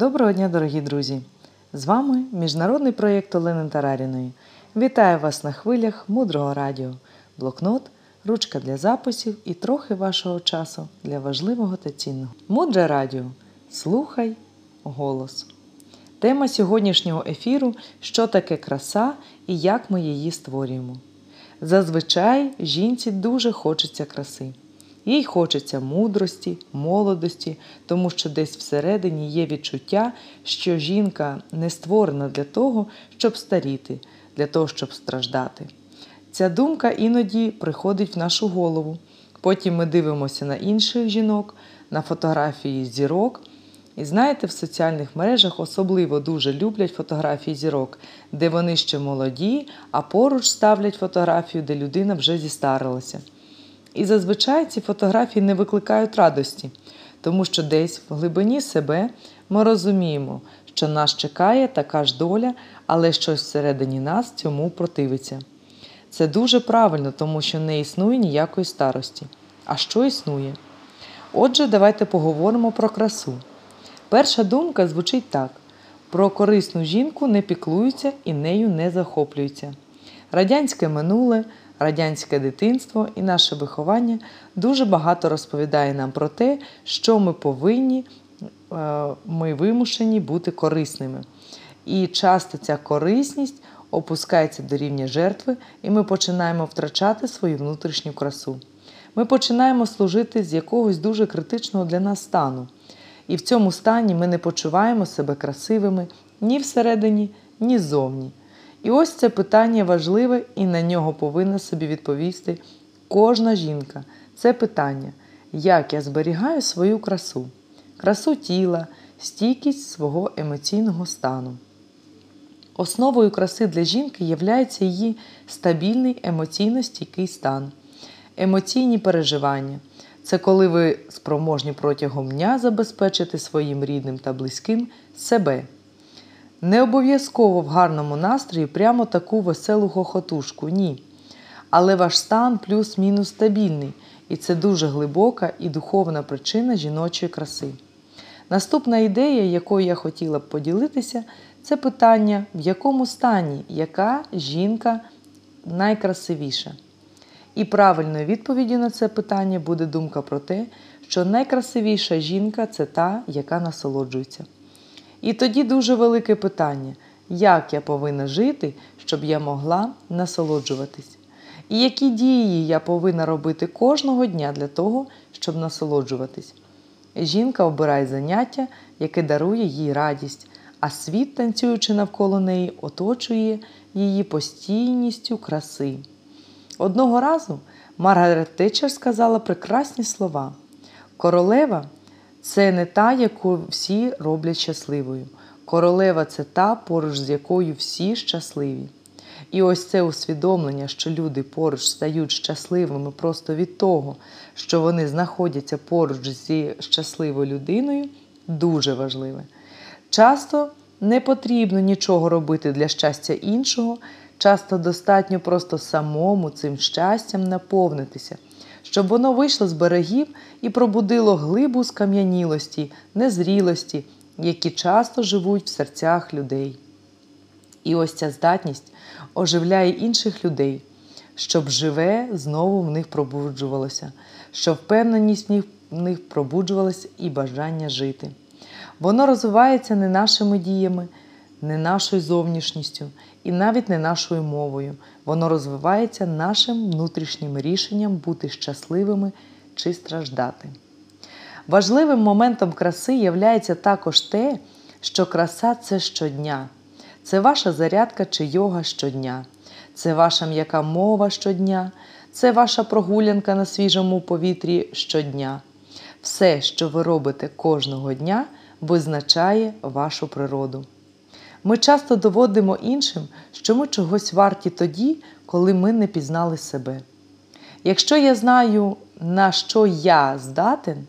Доброго дня, дорогі друзі! З вами міжнародний проєкт Олени Тараріної. Вітаю вас на хвилях мудрого радіо, блокнот, ручка для записів і трохи вашого часу для важливого та цінного. Мудре радіо. Слухай голос. Тема сьогоднішнього ефіру що таке краса і як ми її створюємо. Зазвичай жінці дуже хочеться краси. Їй хочеться мудрості, молодості, тому що десь всередині є відчуття, що жінка не створена для того, щоб старіти, для того, щоб страждати. Ця думка іноді приходить в нашу голову. Потім ми дивимося на інших жінок, на фотографії зірок. І знаєте, в соціальних мережах особливо дуже люблять фотографії зірок, де вони ще молоді, а поруч ставлять фотографію, де людина вже зістарилася. І зазвичай ці фотографії не викликають радості, тому що десь в глибині себе ми розуміємо, що нас чекає така ж доля, але щось всередині нас цьому противиться. Це дуже правильно, тому що не існує ніякої старості. А що існує? Отже, давайте поговоримо про красу. Перша думка звучить так: про корисну жінку не піклуються і нею не захоплюються. Радянське минуле, радянське дитинство і наше виховання дуже багато розповідає нам про те, що ми повинні, е, ми вимушені бути корисними. І часто ця корисність опускається до рівня жертви, і ми починаємо втрачати свою внутрішню красу. Ми починаємо служити з якогось дуже критичного для нас стану. І в цьому стані ми не почуваємо себе красивими ні всередині, ні ззовні. І ось це питання важливе, і на нього повинна собі відповісти кожна жінка. Це питання, як я зберігаю свою красу, красу тіла, стійкість свого емоційного стану. Основою краси для жінки є її стабільний емоційно стійкий стан, емоційні переживання. Це коли ви спроможні протягом дня забезпечити своїм рідним та близьким себе. Не обов'язково в гарному настрої прямо таку веселу хохотушку, ні. Але ваш стан плюс-мінус стабільний, і це дуже глибока і духовна причина жіночої краси. Наступна ідея, якою я хотіла б поділитися, це питання, в якому стані яка жінка найкрасивіша. І правильною відповіддю на це питання буде думка про те, що найкрасивіша жінка це та, яка насолоджується. І тоді дуже велике питання, як я повинна жити, щоб я могла насолоджуватись. І які дії я повинна робити кожного дня для того, щоб насолоджуватись. Жінка обирає заняття, яке дарує їй радість, а світ, танцюючи навколо неї, оточує її постійністю краси. Одного разу Маргарет Тетчер сказала прекрасні слова: Королева це не та, яку всі роблять щасливою. Королева це та, поруч з якою всі щасливі. І ось це усвідомлення, що люди поруч стають щасливими просто від того, що вони знаходяться поруч зі щасливою людиною, дуже важливе. Часто не потрібно нічого робити для щастя іншого, часто достатньо просто самому цим щастям наповнитися щоб воно вийшло з берегів і пробудило глибу скам'янілості, незрілості, які часто живуть в серцях людей. І ось ця здатність оживляє інших людей, щоб живе знову в них пробуджувалося, щоб впевненість в них пробуджувалася і бажання жити. Воно розвивається не нашими діями, не нашою зовнішністю і навіть не нашою мовою. Воно розвивається нашим внутрішнім рішенням бути щасливими чи страждати. Важливим моментом краси є також те, що краса це щодня. Це ваша зарядка чи йога щодня, це ваша м'яка мова щодня, це ваша прогулянка на свіжому повітрі щодня. Все, що ви робите кожного дня, визначає вашу природу. Ми часто доводимо іншим, що ми чогось варті тоді, коли ми не пізнали себе. Якщо я знаю, на що я здатен,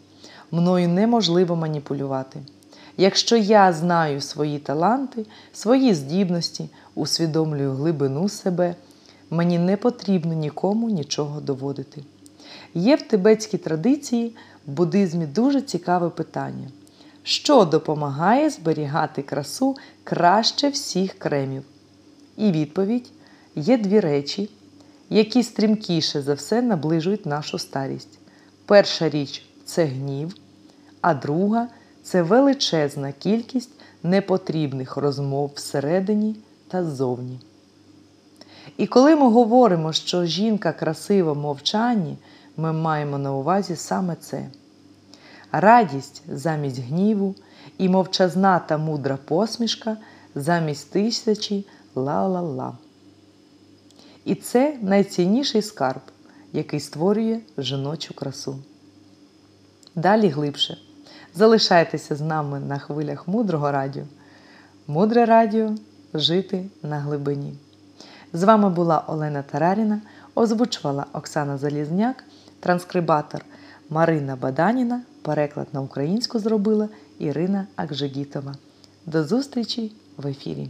мною неможливо маніпулювати. Якщо я знаю свої таланти, свої здібності, усвідомлюю глибину себе, мені не потрібно нікому нічого доводити. Є в тибетській традиції в буддизмі дуже цікаве питання. Що допомагає зберігати красу краще всіх кремів? І відповідь є дві речі, які стрімкіше за все наближують нашу старість. Перша річ це гнів, а друга це величезна кількість непотрібних розмов всередині та ззовні. І коли ми говоримо, що жінка красива в мовчанні, ми маємо на увазі саме це. Радість замість гніву і мовчазна та мудра посмішка замість тисячі ла-ла-ла. І це найцінніший скарб, який створює жіночу красу. Далі глибше. Залишайтеся з нами на хвилях мудрого радіо. Мудре радіо жити на глибині. З вами була Олена Тараріна, озвучувала Оксана Залізняк, транскрибатор Марина Баданіна, переклад на українську зробила Ірина Акжигітова. До зустрічі в ефірі!